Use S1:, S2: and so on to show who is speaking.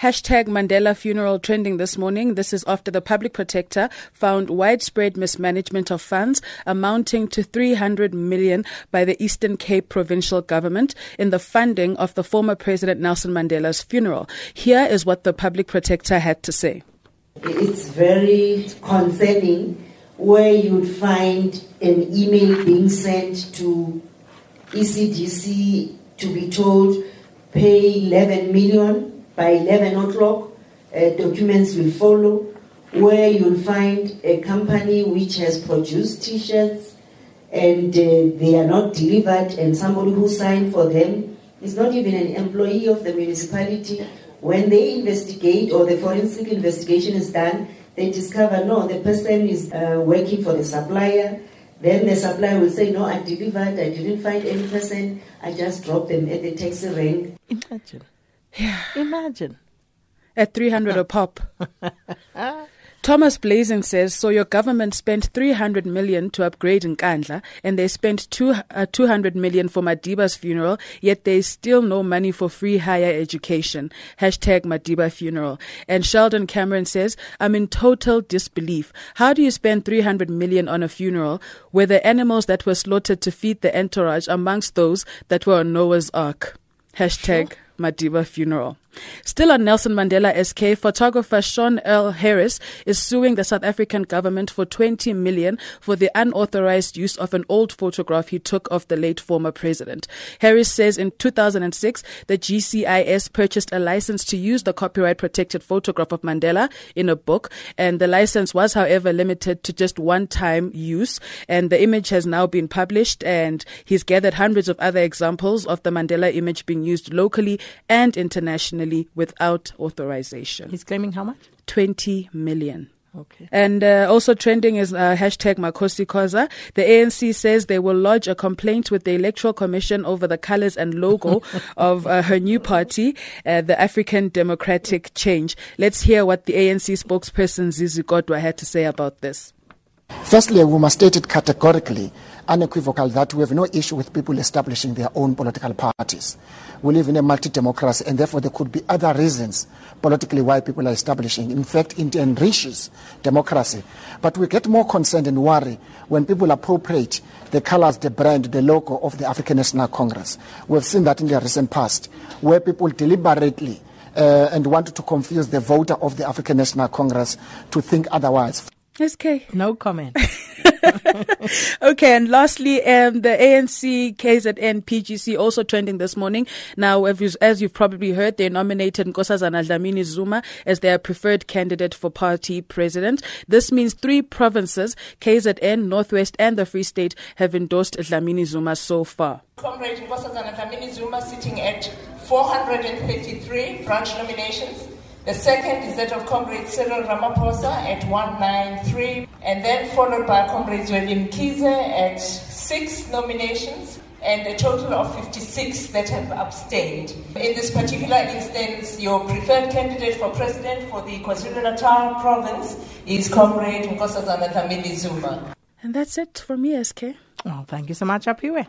S1: Hashtag Mandela funeral trending this morning. This is after the public protector found widespread mismanagement of funds amounting to 300 million by the Eastern Cape provincial government in the funding of the former President Nelson Mandela's funeral. Here is what the public protector had to say.
S2: It's very concerning where you'd find an email being sent to ECDC to be told pay 11 million by 11 o'clock, uh, documents will follow, where you'll find a company which has produced t shirts and uh, they are not delivered, and somebody who signed for them is not even an employee of the municipality. When they investigate or the forensic investigation is done, they discover no, the person is uh, working for the supplier. Then the supplier will say, No, I delivered, I didn't find any person, I just dropped them at the taxi rank.
S3: Imagine. Yeah. Imagine.
S1: At 300 a pop. Thomas Blazing says, so your government spent 300 million to upgrade in Nkandla and they spent two, uh, 200 million for Madiba's funeral, yet there's still no money for free higher education. Hashtag Madiba funeral. And Sheldon Cameron says, I'm in total disbelief. How do you spend 300 million on a funeral where the animals that were slaughtered to feed the entourage amongst those that were on Noah's Ark? Hashtag sure. Madiba funeral. Still on Nelson Mandela SK, photographer Sean Earl Harris is suing the South African government for 20 million for the unauthorized use of an old photograph he took of the late former president. Harris says in 2006, the GCIS purchased a license to use the copyright protected photograph of Mandela in a book, and the license was, however, limited to just one time use. And the image has now been published, and he's gathered hundreds of other examples of the Mandela image being used locally and internationally without authorization.
S3: He's claiming how much?
S1: 20 million.
S3: Okay.
S1: And uh, also trending is uh, hashtag Makhosi Khoza. The ANC says they will lodge a complaint with the Electoral Commission over the colors and logo of uh, her new party, uh, the African Democratic Change. Let's hear what the ANC spokesperson Zizi Kodwa had to say about this.
S4: Firstly, we must state it categorically, unequivocal, that we have no issue with people establishing their own political parties. We live in a multi-democracy, and therefore there could be other reasons politically why people are establishing. In fact, it enriches democracy. But we get more concerned and worry when people appropriate the colors, the brand, the logo of the African National Congress. We've seen that in the recent past, where people deliberately uh, and want to confuse the voter of the African National Congress to think otherwise.
S1: SK.
S3: No comment.
S1: okay, and lastly, um, the ANC, KZN, PGC also trending this morning. Now, as you've probably heard, they nominated Nkosazana Dlamini Zuma as their preferred candidate for party president. This means three provinces, KZN, Northwest, and the Free State, have endorsed Dlamini Zuma so far.
S5: Comrade Nkosazana Dlamini Zuma sitting at 433 branch nominations. The second is that of Comrade Cyril Ramaphosa at 193, and then followed by Comrade Zweli Mkhize at six nominations and a total of 56 that have abstained. In this particular instance, your preferred candidate for president for the KwaZulu-Natal province is Comrade Nkosazana Dlamini Zuma.
S1: And that's it for me, SK.
S3: Oh, thank you so much, Apiwe.